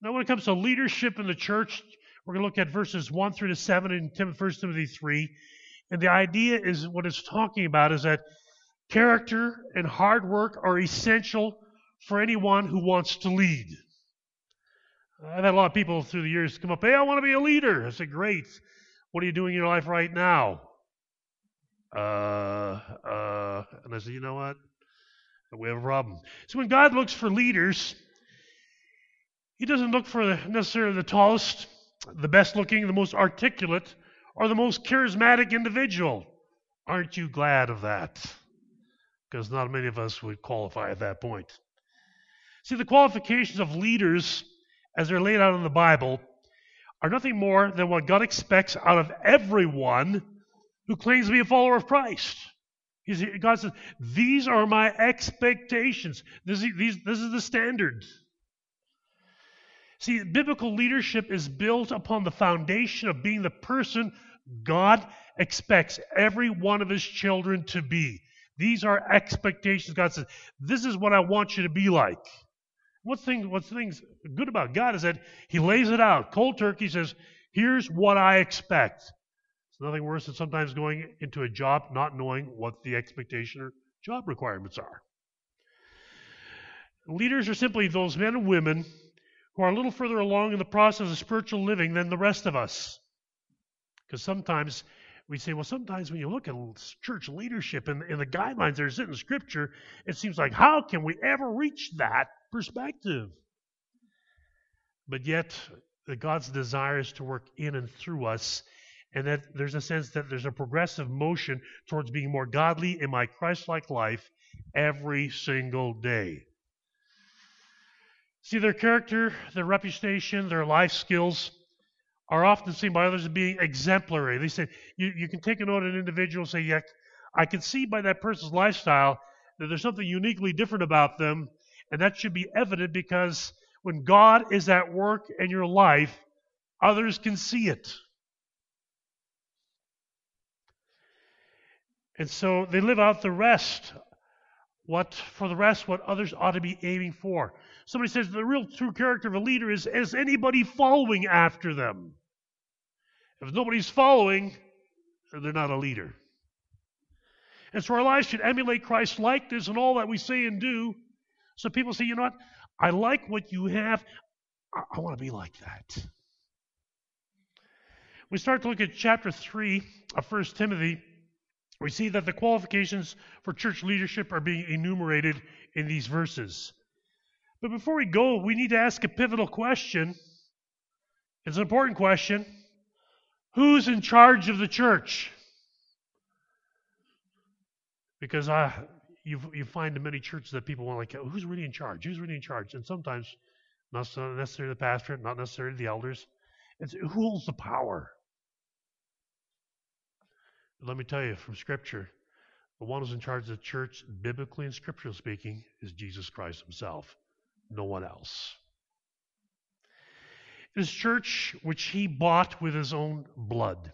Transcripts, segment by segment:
Now, when it comes to leadership in the church, we're going to look at verses 1 through to 7 in 1 Timothy 3. And the idea is what it's talking about is that character and hard work are essential for anyone who wants to lead. I've had a lot of people through the years come up, hey, I want to be a leader. I said, great. What are you doing in your life right now? Uh, uh, and I said, you know what? We have a problem. So when God looks for leaders, He doesn't look for necessarily the tallest, the best looking, the most articulate, or the most charismatic individual. Aren't you glad of that? Because not many of us would qualify at that point. See, the qualifications of leaders, as they're laid out in the Bible, are nothing more than what God expects out of everyone who claims to be a follower of Christ. God says, These are my expectations. This is, these, this is the standard. See, biblical leadership is built upon the foundation of being the person God expects every one of his children to be. These are expectations. God says, This is what I want you to be like. What's things, what's things good about God is that He lays it out. Cold turkey says, Here's what I expect. It's nothing worse than sometimes going into a job not knowing what the expectation or job requirements are. Leaders are simply those men and women who are a little further along in the process of spiritual living than the rest of us. Because sometimes we say, well, sometimes when you look at church leadership and, and the guidelines that are in Scripture, it seems like, how can we ever reach that perspective? But yet, God's desire is to work in and through us, and that there's a sense that there's a progressive motion towards being more godly in my Christ like life every single day. See, their character, their reputation, their life skills are often seen by others as being exemplary. They say, you, you can take a note of an individual and say, yeah, I can see by that person's lifestyle that there's something uniquely different about them, and that should be evident because when God is at work in your life, others can see it. And so they live out the rest, what for the rest, what others ought to be aiming for. Somebody says the real true character of a leader is is anybody following after them? If nobody's following, they're not a leader. And so our lives should emulate Christ's likeness in all that we say and do. So people say, you know what? I like what you have. I, I want to be like that. We start to look at chapter 3 of 1 Timothy. We see that the qualifications for church leadership are being enumerated in these verses. But before we go, we need to ask a pivotal question. It's an important question. Who's in charge of the church? Because uh, I, you, you find in many churches that people want like, oh, who's really in charge? Who's really in charge? And sometimes, not necessarily the pastor, not necessarily the elders. It's who holds the power. Let me tell you from Scripture, the one who's in charge of the church, biblically and scripturally speaking, is Jesus Christ Himself no one else. This church which he bought with his own blood.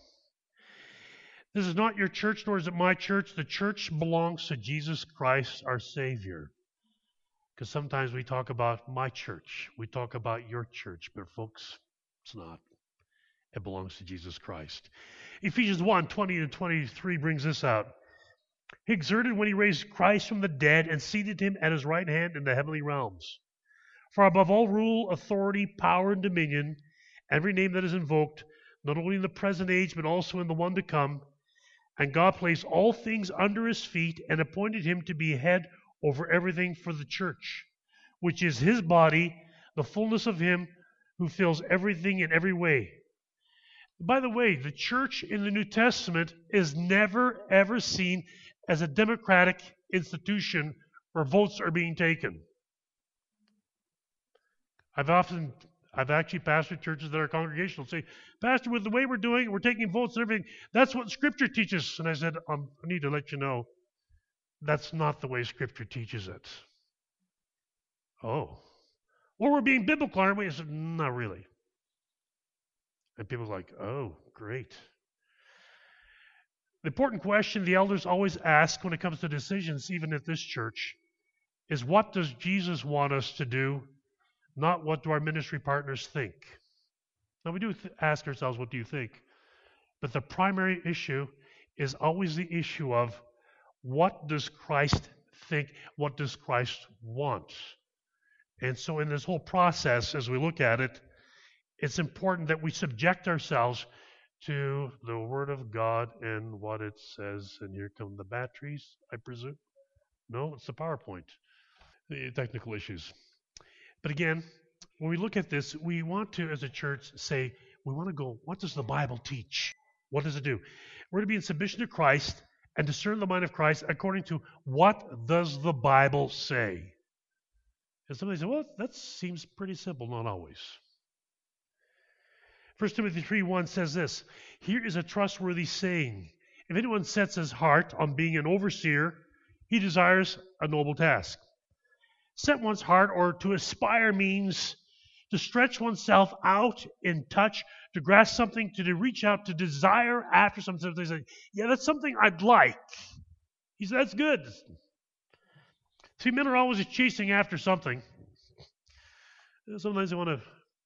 This is not your church, nor is it my church. The church belongs to Jesus Christ, our Savior. Because sometimes we talk about my church, we talk about your church, but folks, it's not. It belongs to Jesus Christ. Ephesians 1 20 and 23 brings this out. He exerted when he raised Christ from the dead and seated him at his right hand in the heavenly realms for above all rule, authority, power, and dominion, every name that is invoked, not only in the present age, but also in the one to come. And God placed all things under his feet and appointed him to be head over everything for the church, which is his body, the fullness of him who fills everything in every way. By the way, the church in the New Testament is never, ever seen as a democratic institution where votes are being taken. I've often, I've actually pastored churches that are congregational say, Pastor, with the way we're doing it, we're taking votes and everything, that's what Scripture teaches. And I said, um, I need to let you know, that's not the way Scripture teaches it. Oh. Well, we're being biblical, aren't we? I said, not really. And people are like, oh, great. The important question the elders always ask when it comes to decisions, even at this church, is what does Jesus want us to do not what do our ministry partners think. Now, we do th- ask ourselves, what do you think? But the primary issue is always the issue of what does Christ think? What does Christ want? And so, in this whole process, as we look at it, it's important that we subject ourselves to the Word of God and what it says. And here come the batteries, I presume. No, it's the PowerPoint, the technical issues. But again, when we look at this, we want to, as a church, say, we want to go, what does the Bible teach? What does it do? We're to be in submission to Christ and discern the mind of Christ according to what does the Bible say? And somebody says, well, that seems pretty simple. Not always. 1 Timothy 3 1 says this Here is a trustworthy saying. If anyone sets his heart on being an overseer, he desires a noble task. Set one's heart or to aspire means to stretch oneself out in touch, to grasp something, to, reach out, to desire after something. Say, yeah, that's something I'd like. He said, that's good. See, men are always chasing after something. Sometimes they want a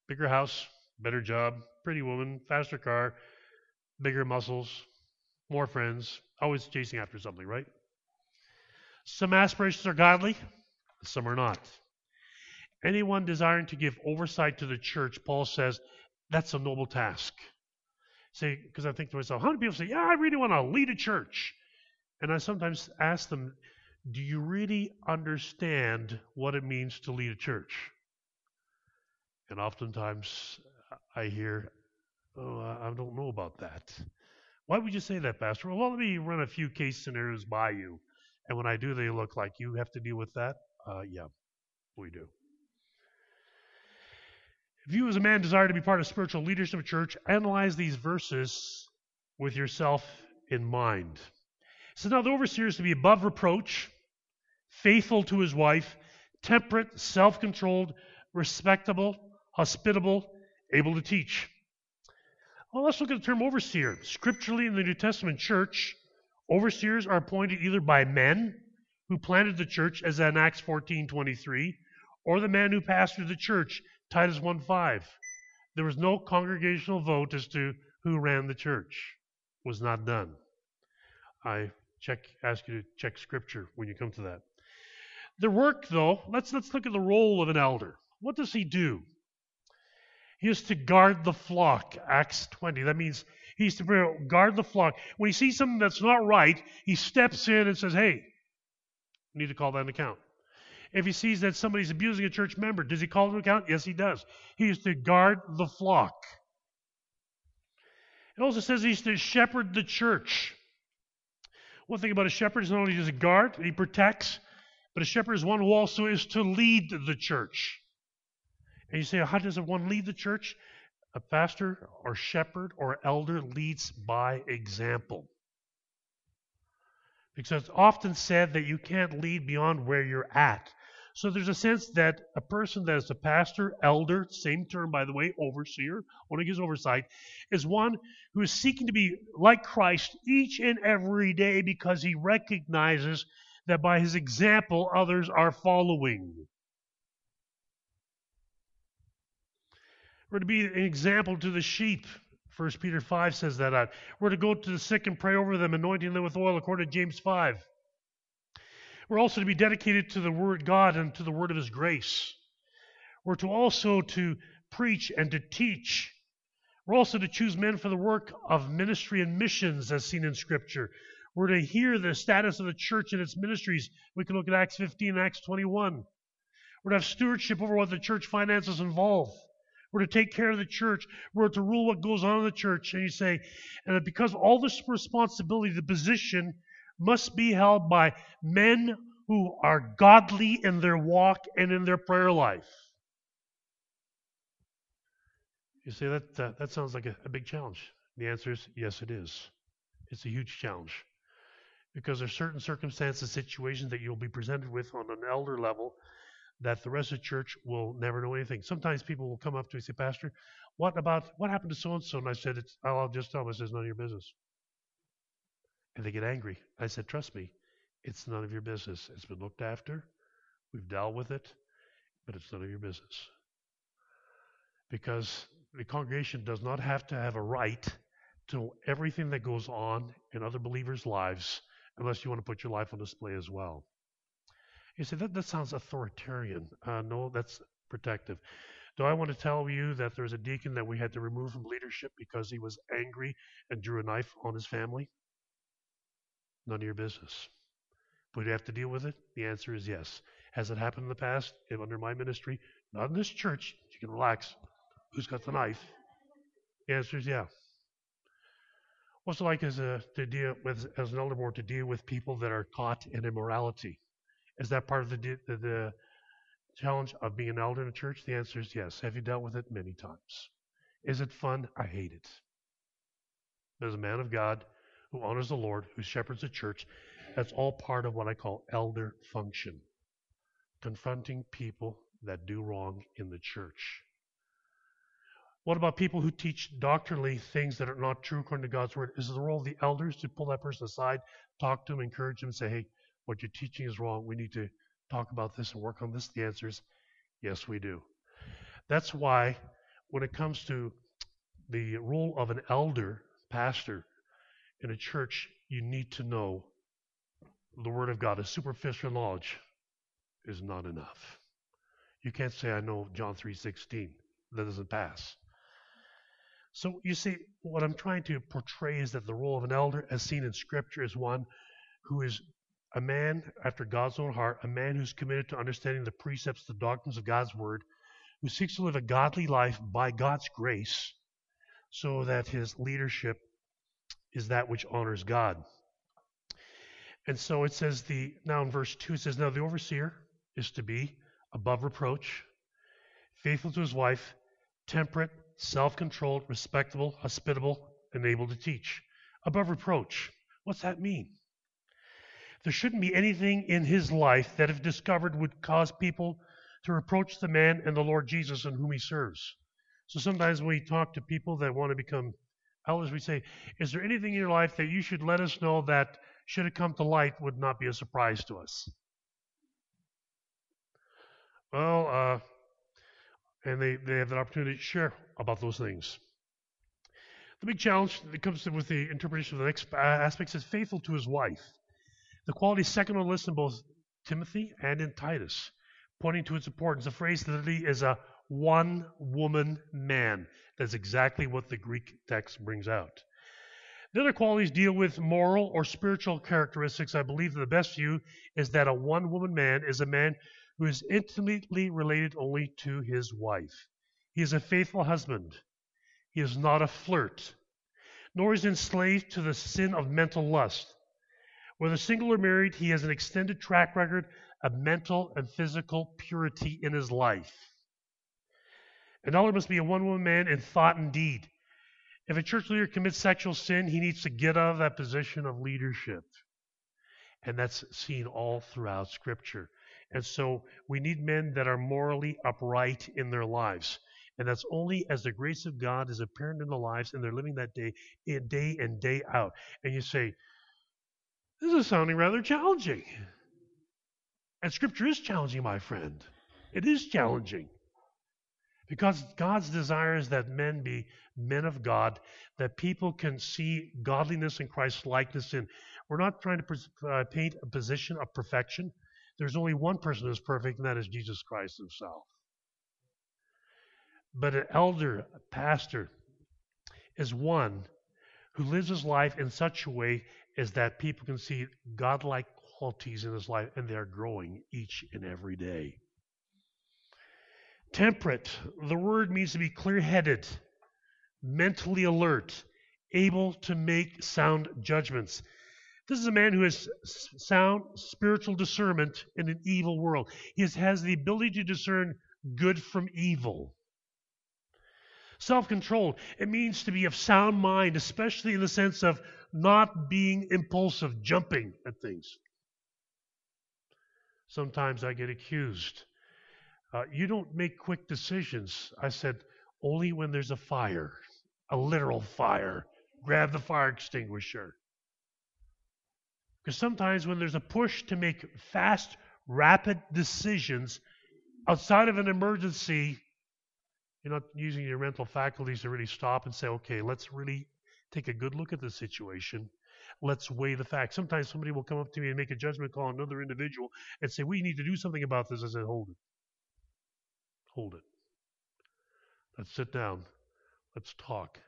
bigger house, better job, pretty woman, faster car, bigger muscles, more friends, always chasing after something, right? Some aspirations are godly, some are not. Anyone desiring to give oversight to the church, Paul says, that's a noble task. Say, because I think to myself, how many people say, yeah, I really want to lead a church? And I sometimes ask them, do you really understand what it means to lead a church? And oftentimes I hear, oh, I don't know about that. Why would you say that, Pastor? Well, let me run a few case scenarios by you. And when I do, they look like you have to deal with that? Uh, yeah, we do. If you as a man desire to be part of spiritual leadership of church, analyze these verses with yourself in mind. So now the overseer is to be above reproach, faithful to his wife, temperate, self controlled, respectable, hospitable, able to teach. Well, let's look at the term overseer. Scripturally, in the New Testament church, overseers are appointed either by men who planted the church, as in Acts 14:23, or the man who pastored the church, Titus 1:5. There was no congregational vote as to who ran the church. It was not done. I check ask you to check scripture when you come to that. The work though, let's let's look at the role of an elder. What does he do? He is to guard the flock, Acts 20. That means he's to guard the flock. When he sees something that's not right, he steps in and says, Hey, you need to call that an account. If he sees that somebody's abusing a church member, does he call an account? Yes, he does. He is to guard the flock. It also says he's to shepherd the church. One thing about a shepherd is not only does he guard, he protects, but a shepherd is one who also is to lead the church. And you say, how does one lead the church? A pastor or shepherd or elder leads by example. Because it's often said that you can't lead beyond where you're at. So there's a sense that a person that is a pastor, elder, same term by the way, overseer, one who gives oversight, is one who is seeking to be like Christ each and every day because he recognizes that by his example others are following. We're to be an example to the sheep. 1 Peter 5 says that out. We're to go to the sick and pray over them, anointing them with oil, according to James 5. We're also to be dedicated to the Word God and to the Word of His grace. We're to also to preach and to teach. We're also to choose men for the work of ministry and missions, as seen in Scripture. We're to hear the status of the church and its ministries. We can look at Acts 15 and Acts 21. We're to have stewardship over what the church finances involve. We're to take care of the church. We're to rule what goes on in the church. And you say, and because all this responsibility, the position must be held by men who are godly in their walk and in their prayer life. You say that uh, that sounds like a, a big challenge. The answer is yes, it is. It's a huge challenge because there's certain circumstances, situations that you'll be presented with on an elder level that the rest of the church will never know anything. Sometimes people will come up to me and say, Pastor, what about what happened to so and so? And I said, I'll just tell them. I said, it's none of your business. And they get angry. I said, trust me, it's none of your business. It's been looked after. We've dealt with it, but it's none of your business. because the congregation does not have to have a right to everything that goes on in other believers' lives unless you want to put your life on display as well. You say, that, that sounds authoritarian. Uh, no, that's protective. Do I want to tell you that there's a deacon that we had to remove from leadership because he was angry and drew a knife on his family? None of your business. Would you have to deal with it? The answer is yes. Has it happened in the past? Under my ministry, not in this church. You can relax. Who's got the knife? The answer is yeah. What's it like as a to deal with as an elder board to deal with people that are caught in immorality? Is that part of the the, the challenge of being an elder in a church? The answer is yes. Have you dealt with it many times? Is it fun? I hate it. As a man of God who honors the Lord, who shepherds the church, that's all part of what I call elder function. Confronting people that do wrong in the church. What about people who teach doctrinally things that are not true according to God's word? Is it the role of the elders to pull that person aside, talk to them, encourage them, and say, hey, what you're teaching is wrong. We need to talk about this and work on this? The answer is yes, we do. That's why when it comes to the role of an elder, pastor in a church, you need to know the Word of God. A superficial knowledge is not enough. You can't say I know John 3:16. That doesn't pass. So you see, what I'm trying to portray is that the role of an elder, as seen in Scripture, is one who is a man after God's own heart, a man who's committed to understanding the precepts, the doctrines of God's Word, who seeks to live a godly life by God's grace, so that his leadership is that which honors God. And so it says the now in verse two it says now the overseer is to be above reproach, faithful to his wife, temperate, self controlled, respectable, hospitable, and able to teach. Above reproach. What's that mean? There shouldn't be anything in his life that, if discovered, would cause people to reproach the man and the Lord Jesus in whom he serves. So sometimes we talk to people that want to become elders, we say, Is there anything in your life that you should let us know that, should it come to light, would not be a surprise to us? Well, uh, and they, they have the opportunity to share about those things. The big challenge that comes with the interpretation of the next aspects is faithful to his wife. The quality is second on the list in both Timothy and in Titus, pointing to its importance. The phrase literally is a one woman man. That's exactly what the Greek text brings out. The other qualities deal with moral or spiritual characteristics. I believe the best view is that a one woman man is a man who is intimately related only to his wife. He is a faithful husband. He is not a flirt, nor is enslaved to the sin of mental lust. Whether single or married, he has an extended track record of mental and physical purity in his life. An elder must be a one woman man in thought and deed. If a church leader commits sexual sin, he needs to get out of that position of leadership. And that's seen all throughout Scripture. And so we need men that are morally upright in their lives. And that's only as the grace of God is apparent in their lives and they're living that day, day in, day out. And you say, this is sounding rather challenging. And Scripture is challenging, my friend. It is challenging. Because God's desire is that men be men of God, that people can see godliness and Christ's likeness in. We're not trying to uh, paint a position of perfection. There's only one person who's perfect, and that is Jesus Christ himself. But an elder, a pastor, is one who lives his life in such a way as that people can see godlike qualities in his life, and they are growing each and every day. Temperate, the word means to be clear headed, mentally alert, able to make sound judgments. This is a man who has sound spiritual discernment in an evil world. He has the ability to discern good from evil. Self controlled, it means to be of sound mind, especially in the sense of not being impulsive, jumping at things. Sometimes I get accused. Uh, you don't make quick decisions. I said, only when there's a fire, a literal fire. Grab the fire extinguisher. Because sometimes when there's a push to make fast, rapid decisions outside of an emergency, You're not using your mental faculties to really stop and say, okay, let's really take a good look at the situation. Let's weigh the facts. Sometimes somebody will come up to me and make a judgment call on another individual and say, we need to do something about this. I said, hold it. Hold it. Let's sit down. Let's talk.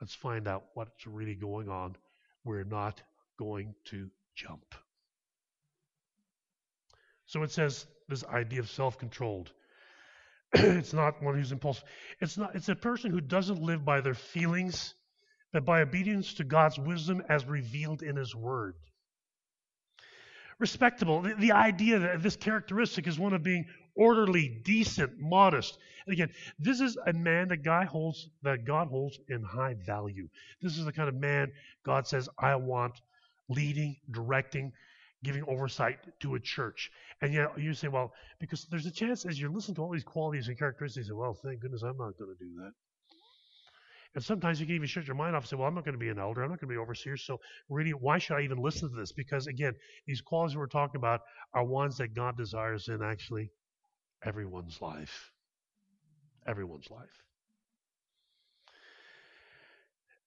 Let's find out what's really going on. We're not going to jump. So it says this idea of self-controlled. it's not one who's impulsive. It's not. It's a person who doesn't live by their feelings, but by obedience to God's wisdom as revealed in His Word. Respectable. The, the idea that this characteristic is one of being orderly, decent, modest. And again, this is a man that God holds that God holds in high value. This is the kind of man God says, I want leading, directing, giving oversight to a church. And yet you say, well, because there's a chance as you listen to all these qualities and characteristics, well, thank goodness I'm not going to do that. And sometimes you can even shut your mind off and say, well, I'm not going to be an elder. I'm not going to be overseer. So really, why should I even listen to this? Because again, these qualities we're talking about are ones that God desires in actually everyone's life. Everyone's life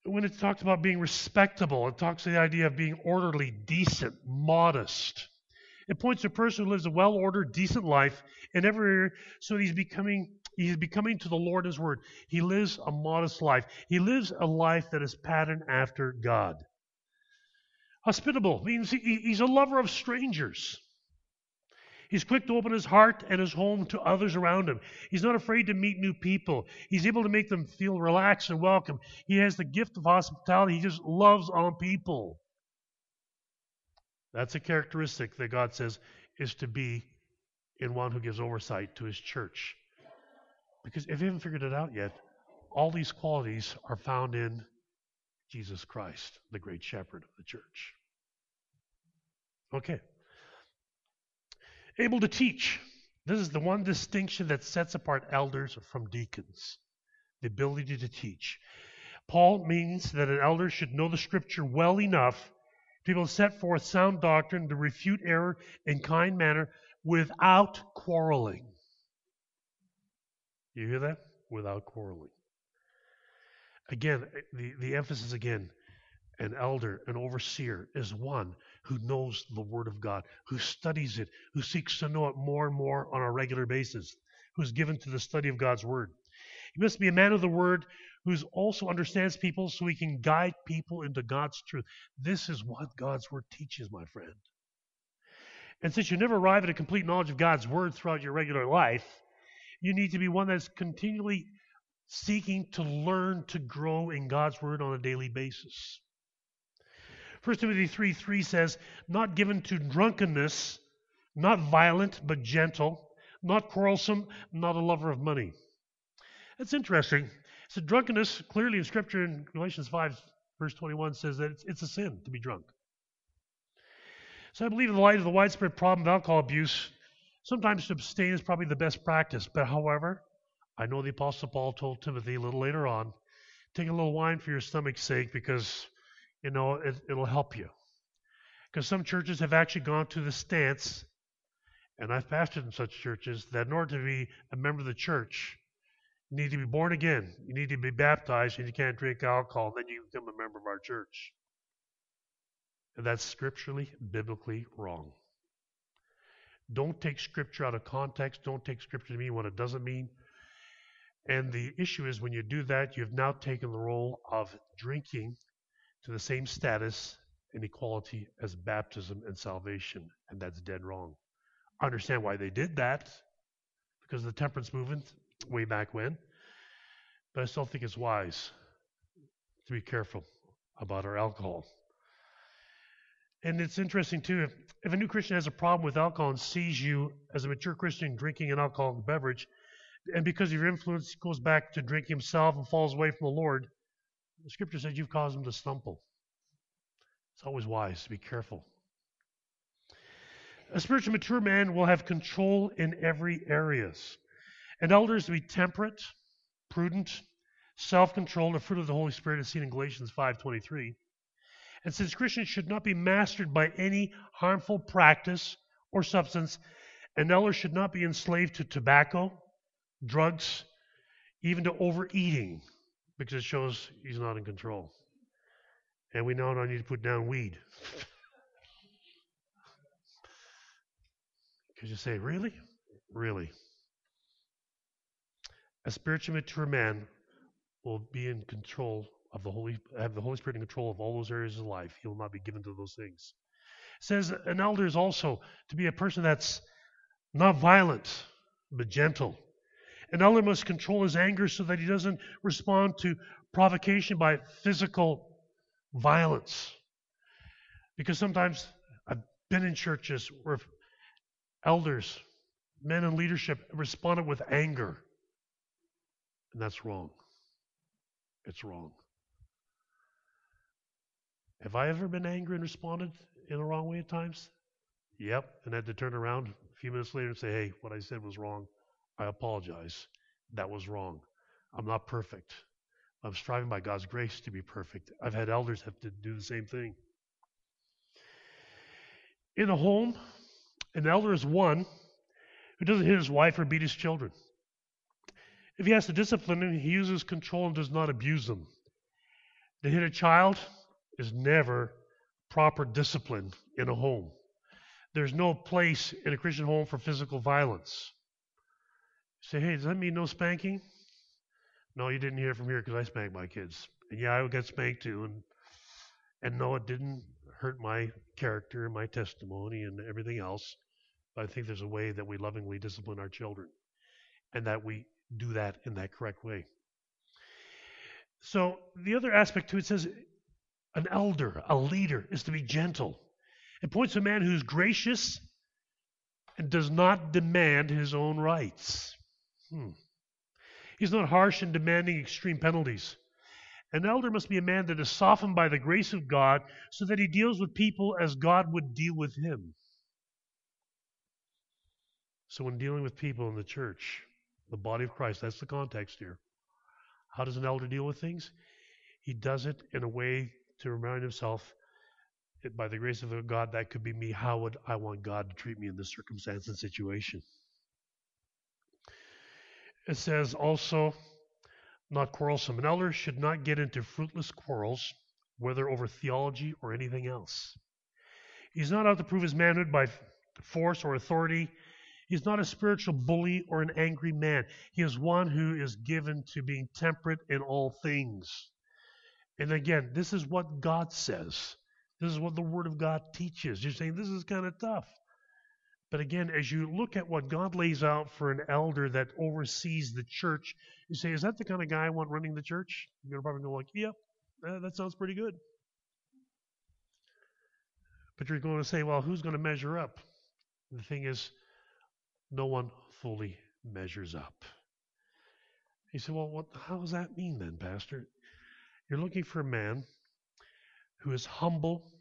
when it talks about being respectable, it talks to the idea of being orderly, decent, modest. It points to a person who lives a well-ordered, decent life in every area, so he's becoming he's becoming to the Lord His word. He lives a modest life. He lives a life that is patterned after God. Hospitable means he, he's a lover of strangers. He's quick to open his heart and his home to others around him. He's not afraid to meet new people. He's able to make them feel relaxed and welcome. He has the gift of hospitality. He just loves on people. That's a characteristic that God says is to be in one who gives oversight to his church. Because if you haven't figured it out yet, all these qualities are found in Jesus Christ, the great shepherd of the church. Okay able to teach. This is the one distinction that sets apart elders from deacons the ability to teach. Paul means that an elder should know the scripture well enough to be able to set forth sound doctrine to refute error in kind manner without quarreling. You hear that? Without quarreling. Again, eh, the, the emphasis again an elder, an overseer, is one who knows the Word of God, who studies it, who seeks to know it more and more on a regular basis, who's given to the study of God's Word. He must be a man of the Word who also understands people so he can guide people into God's truth. This is what God's Word teaches, my friend. And since you never arrive at a complete knowledge of God's Word throughout your regular life, you need to be one that's continually seeking to learn to grow in God's Word on a daily basis. 1 Timothy 3 3 says, Not given to drunkenness, not violent, but gentle, not quarrelsome, not a lover of money. That's interesting. So, drunkenness, clearly in Scripture in Galatians 5, verse 21, says that it's, it's a sin to be drunk. So, I believe in the light of the widespread problem of alcohol abuse, sometimes to abstain is probably the best practice. But, however, I know the Apostle Paul told Timothy a little later on take a little wine for your stomach's sake because you know, it, it'll help you. Because some churches have actually gone to the stance, and I've pastored in such churches, that in order to be a member of the church, you need to be born again. You need to be baptized, and you can't drink alcohol. Then you become a member of our church. And that's scripturally, biblically wrong. Don't take scripture out of context. Don't take scripture to mean what it doesn't mean. And the issue is when you do that, you've now taken the role of drinking to the same status and equality as baptism and salvation, and that's dead wrong. I understand why they did that because of the temperance movement way back when, but I still think it's wise to be careful about our alcohol. And it's interesting too, if, if a new Christian has a problem with alcohol and sees you as a mature Christian drinking an alcoholic beverage, and because of your influence goes back to drinking himself and falls away from the Lord, the scripture says you've caused him to stumble. It's always wise to be careful. A spiritually mature man will have control in every areas. And elders to be temperate, prudent, self-controlled, the fruit of the Holy Spirit is seen in Galatians 5:23. And since Christians should not be mastered by any harmful practice or substance, an elder should not be enslaved to tobacco, drugs, even to overeating, because it shows he's not in control. And we know I need to put down weed. Because you say, really? Really? A spiritually mature man will be in control of the Holy, have the Holy Spirit in control of all those areas of life. He will not be given to those things. It says an elder is also to be a person that's not violent, but gentle. An elder must control his anger so that he doesn't respond to provocation by physical violence. Because sometimes I've been in churches where elders, men in leadership responded with anger. And that's wrong. It's wrong. Have I ever been angry and responded in the wrong way at times? Yep. And had to turn around a few minutes later and say, hey, what I said was wrong. I apologize. That was wrong. I'm not perfect. I'm striving by God's grace to be perfect. I've had elders have to do the same thing. In a home, an elder is one who doesn't hit his wife or beat his children. If he has to discipline them, he uses control and does not abuse them. To hit a child is never proper discipline in a home. There's no place in a Christian home for physical violence. You say, hey, does that mean no spanking? No, you didn't hear from here because I spanked my kids. And yeah, I get spanked too. And and no, it didn't hurt my character and my testimony and everything else. But I think there's a way that we lovingly discipline our children and that we do that in that correct way. So the other aspect to it says an elder, a leader, is to be gentle. It points to a man who's gracious and does not demand his own rights. Hmm. He's not harsh and demanding extreme penalties. An elder must be a man that is softened by the grace of God so that he deals with people as God would deal with him. So, when dealing with people in the church, the body of Christ, that's the context here. How does an elder deal with things? He does it in a way to remind himself, by the grace of God, that could be me. How would I want God to treat me in this circumstance and situation? It says also, not quarrelsome. An elder should not get into fruitless quarrels, whether over theology or anything else. He's not out to prove his manhood by force or authority. He's not a spiritual bully or an angry man. He is one who is given to being temperate in all things. And again, this is what God says. This is what the Word of God teaches. You're saying this is kind of tough. But again, as you look at what God lays out for an elder that oversees the church, you say, is that the kind of guy I want running the church? You're probably going to probably go like, yeah, uh, that sounds pretty good. But you're going to say, well, who's going to measure up? the thing is, no one fully measures up. You say, well, what, how does that mean then, Pastor? You're looking for a man who is humble,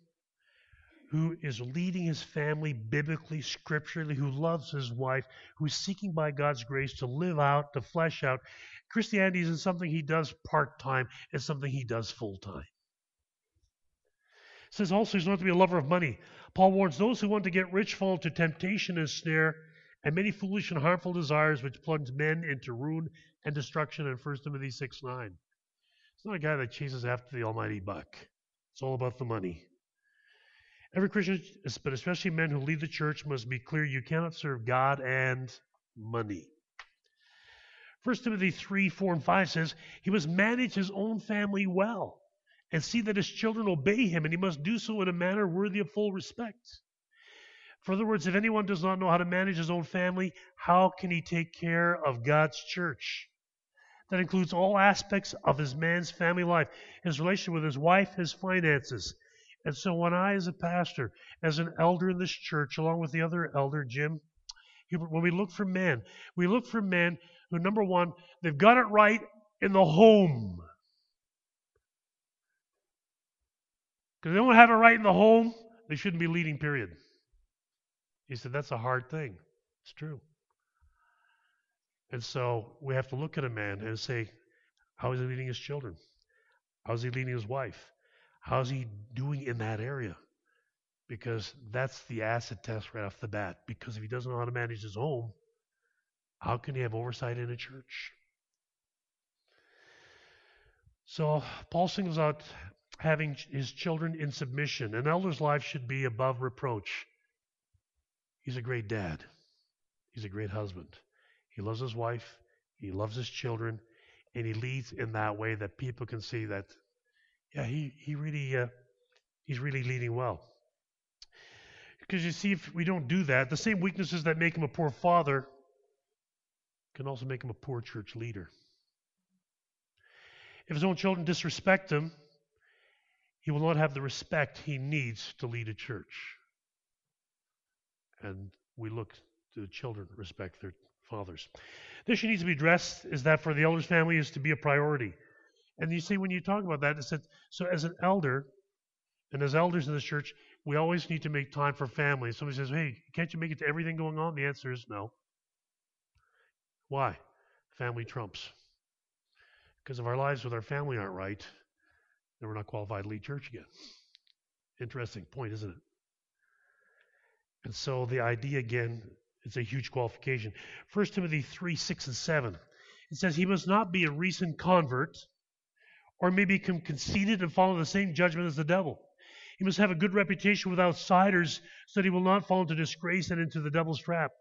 who is leading his family biblically, scripturally, who loves his wife, who's seeking by God's grace to live out, to flesh out. Christianity isn't something he does part time, it's something he does full time. Says also he's not to be a lover of money. Paul warns those who want to get rich fall into temptation and snare and many foolish and harmful desires which plunge men into ruin and destruction in 1 Timothy 6 9. It's not a guy that chases after the almighty buck. It's all about the money. Every Christian, but especially men who lead the church, must be clear you cannot serve God and money. 1 Timothy 3 4 and 5 says, He must manage his own family well and see that his children obey him, and he must do so in a manner worthy of full respect. For other words, if anyone does not know how to manage his own family, how can he take care of God's church? That includes all aspects of his man's family life, his relationship with his wife, his finances, and so when I, as a pastor, as an elder in this church, along with the other elder, Jim, when we look for men, we look for men who, number one, they've got it right in the home. Because they don't have it right in the home, they shouldn't be leading, period. He said, that's a hard thing. It's true. And so we have to look at a man and say, how is he leading his children? How is he leading his wife? How's he doing in that area? Because that's the acid test right off the bat. Because if he doesn't know how to manage his home, how can he have oversight in a church? So Paul singles out having his children in submission. An elder's life should be above reproach. He's a great dad. He's a great husband. He loves his wife. He loves his children, and he leads in that way that people can see that, yeah, he he really uh, he's really leading well. Because you see, if we don't do that, the same weaknesses that make him a poor father can also make him a poor church leader. If his own children disrespect him, he will not have the respect he needs to lead a church. And we look to the children respect their fathers. The issue needs to be addressed is that for the elders' family is to be a priority. And you see, when you talk about that, it said, so as an elder, and as elders in this church, we always need to make time for family. Somebody says, hey, can't you make it to everything going on? The answer is no. Why? Family trumps. Because if our lives with our family aren't right, then we're not qualified to lead church again. Interesting point, isn't it? And so the idea again, it's a huge qualification. 1 Timothy 3 6 and 7. It says, He must not be a recent convert or may become conceited and follow the same judgment as the devil. He must have a good reputation with outsiders so that he will not fall into disgrace and into the devil's trap.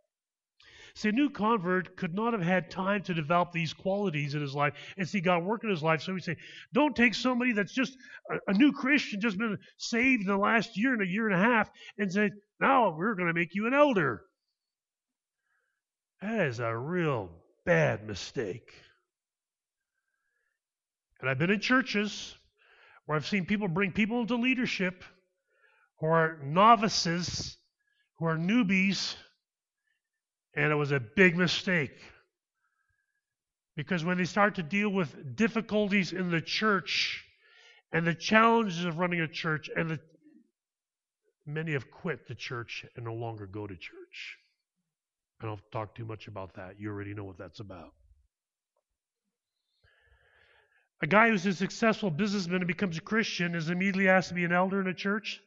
See, a new convert could not have had time to develop these qualities in his life and see God work in his life. So we say, don't take somebody that's just a, a new Christian, just been saved in the last year and a year and a half, and say, now we're going to make you an elder. That is a real bad mistake. And I've been in churches where I've seen people bring people into leadership who are novices, who are newbies, and it was a big mistake. Because when they start to deal with difficulties in the church and the challenges of running a church, and the, many have quit the church and no longer go to church. I don't talk too much about that. You already know what that's about. A guy who's a successful businessman and becomes a Christian is immediately asked to be an elder in a church.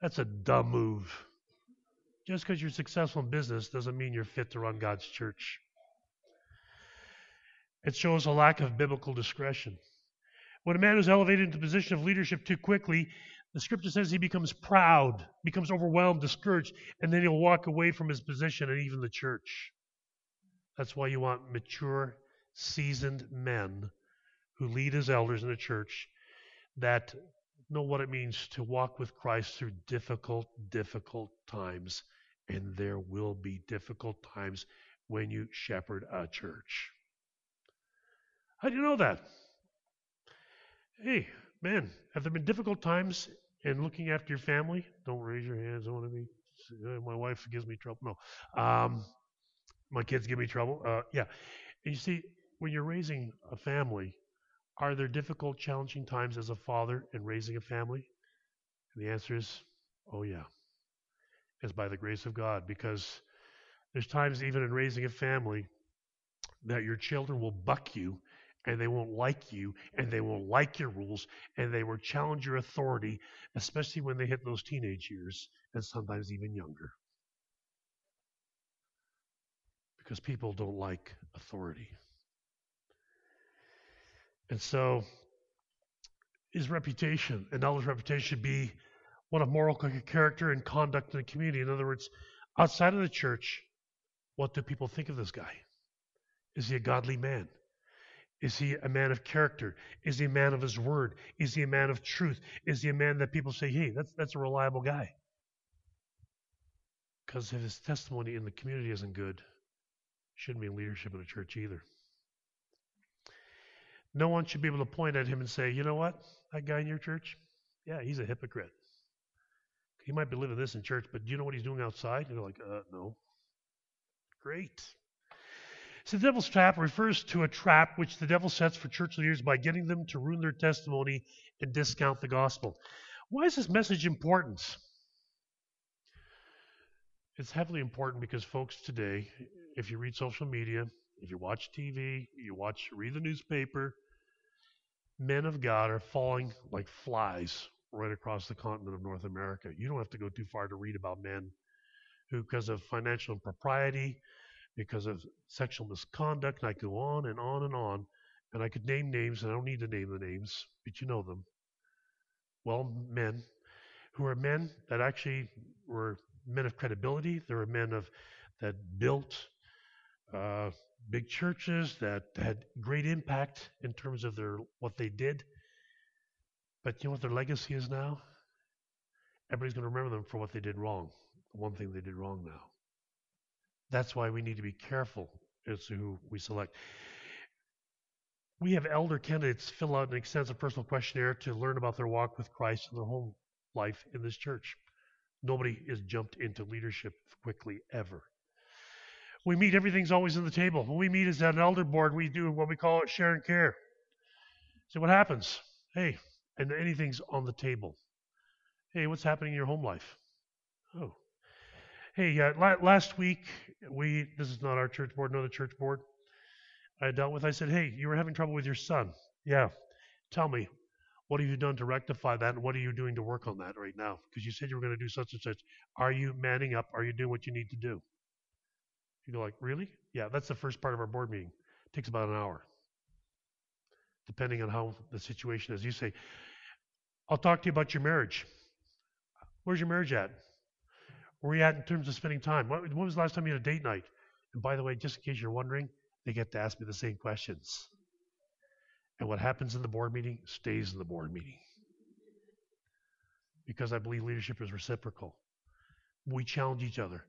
That's a dumb move. Just because you're successful in business doesn't mean you're fit to run God's church. It shows a lack of biblical discretion. When a man is elevated into the position of leadership too quickly, the scripture says he becomes proud, becomes overwhelmed, discouraged, and then he'll walk away from his position and even the church. That's why you want mature, seasoned men who lead as elders in the church that know what it means to walk with Christ through difficult, difficult times and there will be difficult times when you shepherd a church. How do you know that? Hey, man, have there been difficult times in looking after your family? Don't raise your hands. I want to be. My wife gives me trouble. No. Um, my kids give me trouble. Uh, yeah. And you see, when you're raising a family, are there difficult, challenging times as a father in raising a family? And the answer is, oh, yeah is by the grace of God because there's times even in raising a family that your children will buck you and they won't like you and they won't like your rules and they will challenge your authority, especially when they hit those teenage years and sometimes even younger. Because people don't like authority. And so his reputation, and Ella's reputation should be one of moral character and conduct in the community. In other words, outside of the church, what do people think of this guy? Is he a godly man? Is he a man of character? Is he a man of his word? Is he a man of truth? Is he a man that people say, hey, that's, that's a reliable guy? Because if his testimony in the community isn't good, shouldn't be in leadership in a church either. No one should be able to point at him and say, you know what, that guy in your church, yeah, he's a hypocrite. He might be living this in church, but do you know what he's doing outside? And you're like, uh, no. Great. So the devil's trap refers to a trap which the devil sets for church leaders by getting them to ruin their testimony and discount the gospel. Why is this message important? It's heavily important because folks today, if you read social media, if you watch TV, you watch read the newspaper, men of God are falling like flies right across the continent of North America. You don't have to go too far to read about men who, because of financial impropriety, because of sexual misconduct, and I go on and on and on, and I could name names, and I don't need to name the names, but you know them. Well, men who are men that actually were men of credibility. There were men of that built uh, big churches that had great impact in terms of their what they did. But you know what their legacy is now? Everybody's going to remember them for what they did wrong. One thing they did wrong now. That's why we need to be careful as to who we select. We have elder candidates fill out an extensive personal questionnaire to learn about their walk with Christ and their home life in this church. Nobody is jumped into leadership quickly ever. We meet, everything's always on the table. When we meet as an elder board, we do what we call it share and care. So what happens? Hey, and anything's on the table. Hey, what's happening in your home life? Oh. Hey, uh, la- last week, we, this is not our church board, another church board, I dealt with, I said, hey, you were having trouble with your son. Yeah. Tell me, what have you done to rectify that? And what are you doing to work on that right now? Because you said you were going to do such and such. Are you manning up? Are you doing what you need to do? You go like, really? Yeah, that's the first part of our board meeting. It takes about an hour, depending on how the situation is. You say, I'll talk to you about your marriage. Where's your marriage at? Where are you at in terms of spending time? When was the last time you had a date night? And by the way, just in case you're wondering, they get to ask me the same questions. And what happens in the board meeting stays in the board meeting. Because I believe leadership is reciprocal. We challenge each other.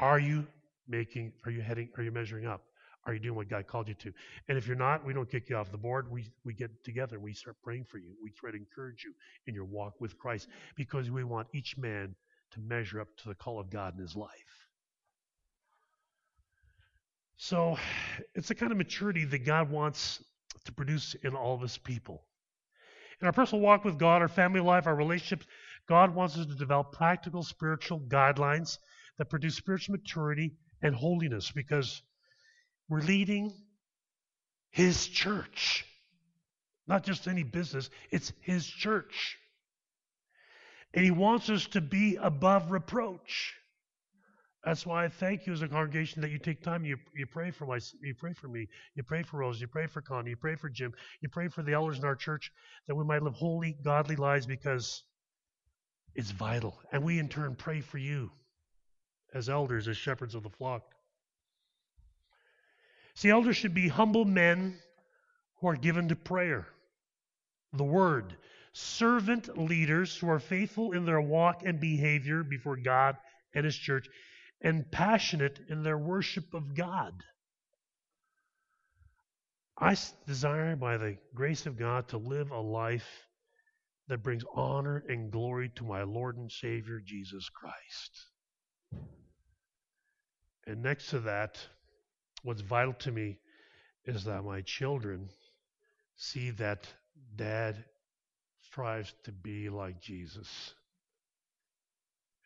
Are you making, are you heading, are you measuring up? Are you doing what God called you to? And if you're not, we don't kick you off the board. We, we get together. We start praying for you. We try to encourage you in your walk with Christ because we want each man to measure up to the call of God in his life. So it's the kind of maturity that God wants to produce in all of his people. In our personal walk with God, our family life, our relationships, God wants us to develop practical spiritual guidelines that produce spiritual maturity and holiness because we're leading his church. Not just any business, it's his church. And he wants us to be above reproach. That's why I thank you as a congregation that you take time. You, you pray for my, you pray for me. You pray for Rose. You pray for Connie. You pray for Jim. You pray for the elders in our church that we might live holy, godly lives because it's vital. And we in turn pray for you as elders, as shepherds of the flock. See, elders should be humble men who are given to prayer, the word, servant leaders who are faithful in their walk and behavior before God and His church, and passionate in their worship of God. I desire, by the grace of God, to live a life that brings honor and glory to my Lord and Savior, Jesus Christ. And next to that, what's vital to me is that my children see that dad strives to be like Jesus.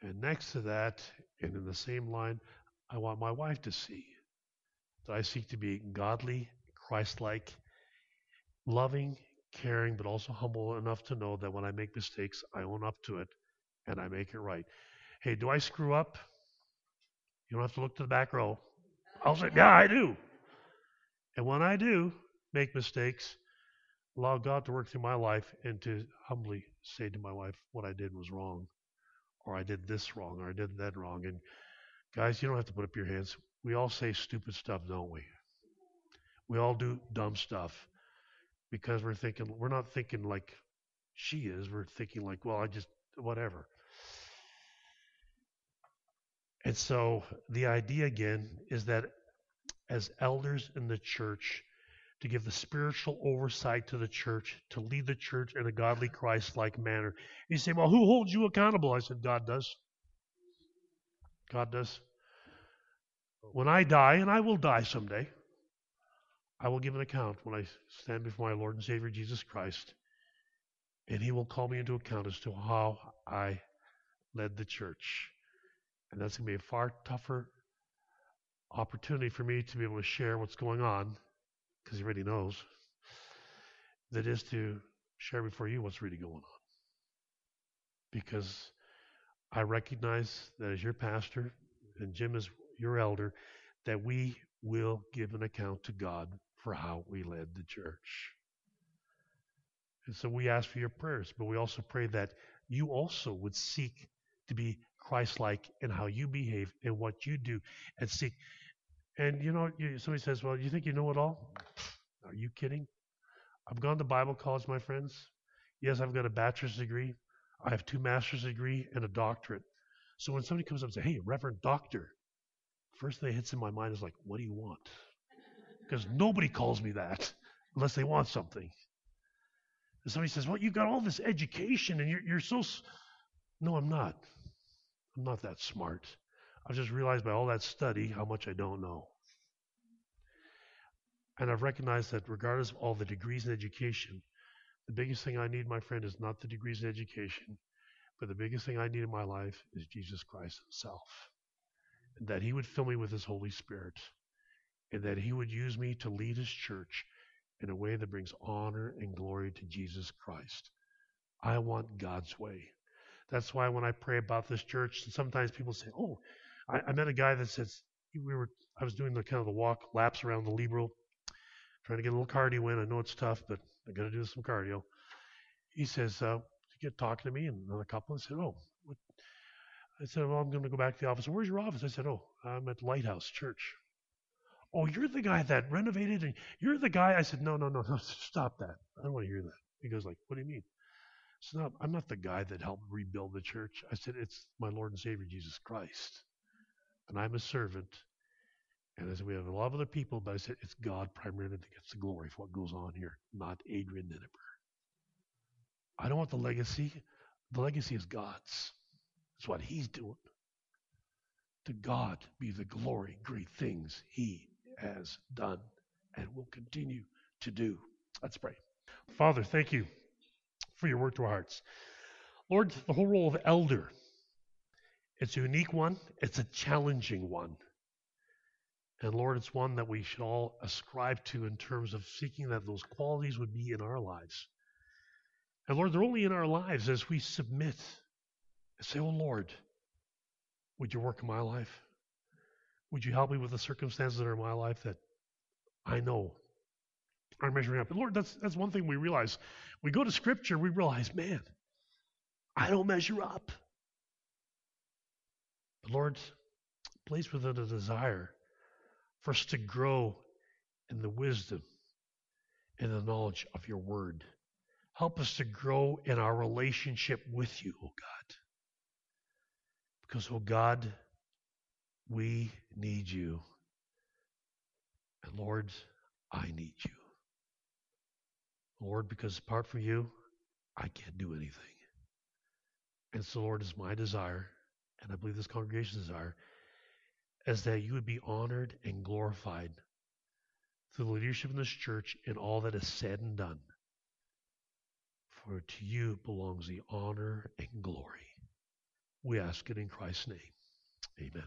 And next to that, and in the same line, I want my wife to see that I seek to be godly, Christ like, loving, caring, but also humble enough to know that when I make mistakes, I own up to it and I make it right. Hey, do I screw up? You don't have to look to the back row. I'll say, Yeah, I do. And when I do make mistakes, allow God to work through my life and to humbly say to my wife, What I did was wrong or I did this wrong, or I did that wrong. And guys, you don't have to put up your hands. We all say stupid stuff, don't we? We all do dumb stuff because we're thinking, we're not thinking like she is. We're thinking like, well, I just, whatever. And so the idea again is that as elders in the church, to give the spiritual oversight to the church, to lead the church in a godly, Christ like manner. You say, Well, who holds you accountable? I said, God does. God does. When I die, and I will die someday, I will give an account when I stand before my Lord and Savior Jesus Christ. And He will call me into account as to how I led the church. And that's going to be a far tougher opportunity for me to be able to share what's going on because he already knows, that is to share before you what's really going on. Because I recognize that as your pastor and Jim is your elder, that we will give an account to God for how we led the church. And so we ask for your prayers, but we also pray that you also would seek to be Christ like in how you behave and what you do and seek. And you know, somebody says, Well, you think you know it all? Are you kidding? I've gone to Bible college, my friends. Yes, I've got a bachelor's degree. I have two master's degree and a doctorate. So when somebody comes up and says, Hey, Reverend Doctor, first thing that hits in my mind is like, What do you want? Because nobody calls me that unless they want something. And somebody says, Well, you've got all this education and you're, you're so. S-. No, I'm not. I'm not that smart. I've just realized by all that study how much I don't know. And I've recognized that regardless of all the degrees in education, the biggest thing I need, my friend, is not the degrees in education, but the biggest thing I need in my life is Jesus Christ Himself. And that He would fill me with His Holy Spirit, and that He would use me to lead His church in a way that brings honor and glory to Jesus Christ. I want God's way. That's why when I pray about this church, sometimes people say, "Oh, I, I met a guy that says we were. I was doing the kind of the walk laps around the Libro, trying to get a little cardio in. I know it's tough, but I got to do some cardio." He says, uh, "You get talking to me and another couple." I said, "Oh, what?" I said, "Well, I'm going to go back to the office." Where's your office? I said, "Oh, I'm at Lighthouse Church." Oh, you're the guy that renovated, and you're the guy. I said, "No, no, no, no. Stop that. I don't want to hear that." He goes, "Like, what do you mean?" Not, I'm not the guy that helped rebuild the church. I said, it's my Lord and Savior, Jesus Christ. And I'm a servant. And said, we have a lot of other people, but I said, it's God primarily that gets the glory for what goes on here, not Adrian Ninneber. I don't want the legacy. The legacy is God's. It's what He's doing. To God be the glory, great things He has done and will continue to do. Let's pray. Father, thank you for your work to our hearts. Lord, the whole role of elder, it's a unique one, it's a challenging one. And Lord, it's one that we should all ascribe to in terms of seeking that those qualities would be in our lives. And Lord, they're only in our lives as we submit and say, Oh Lord, would you work in my life? Would you help me with the circumstances that are in my life that I know are measuring up? And Lord, that's that's one thing we realize we go to Scripture, we realize, man, I don't measure up. Lord placed within a desire for us to grow in the wisdom and the knowledge of your word. Help us to grow in our relationship with you, O oh God. Because, O oh God, we need you. And Lord, I need you. Lord, because apart from you, I can't do anything. And so, Lord, is my desire, and I believe this congregation's desire, is that you would be honored and glorified through the leadership in this church in all that is said and done. For to you belongs the honor and glory. We ask it in Christ's name. Amen.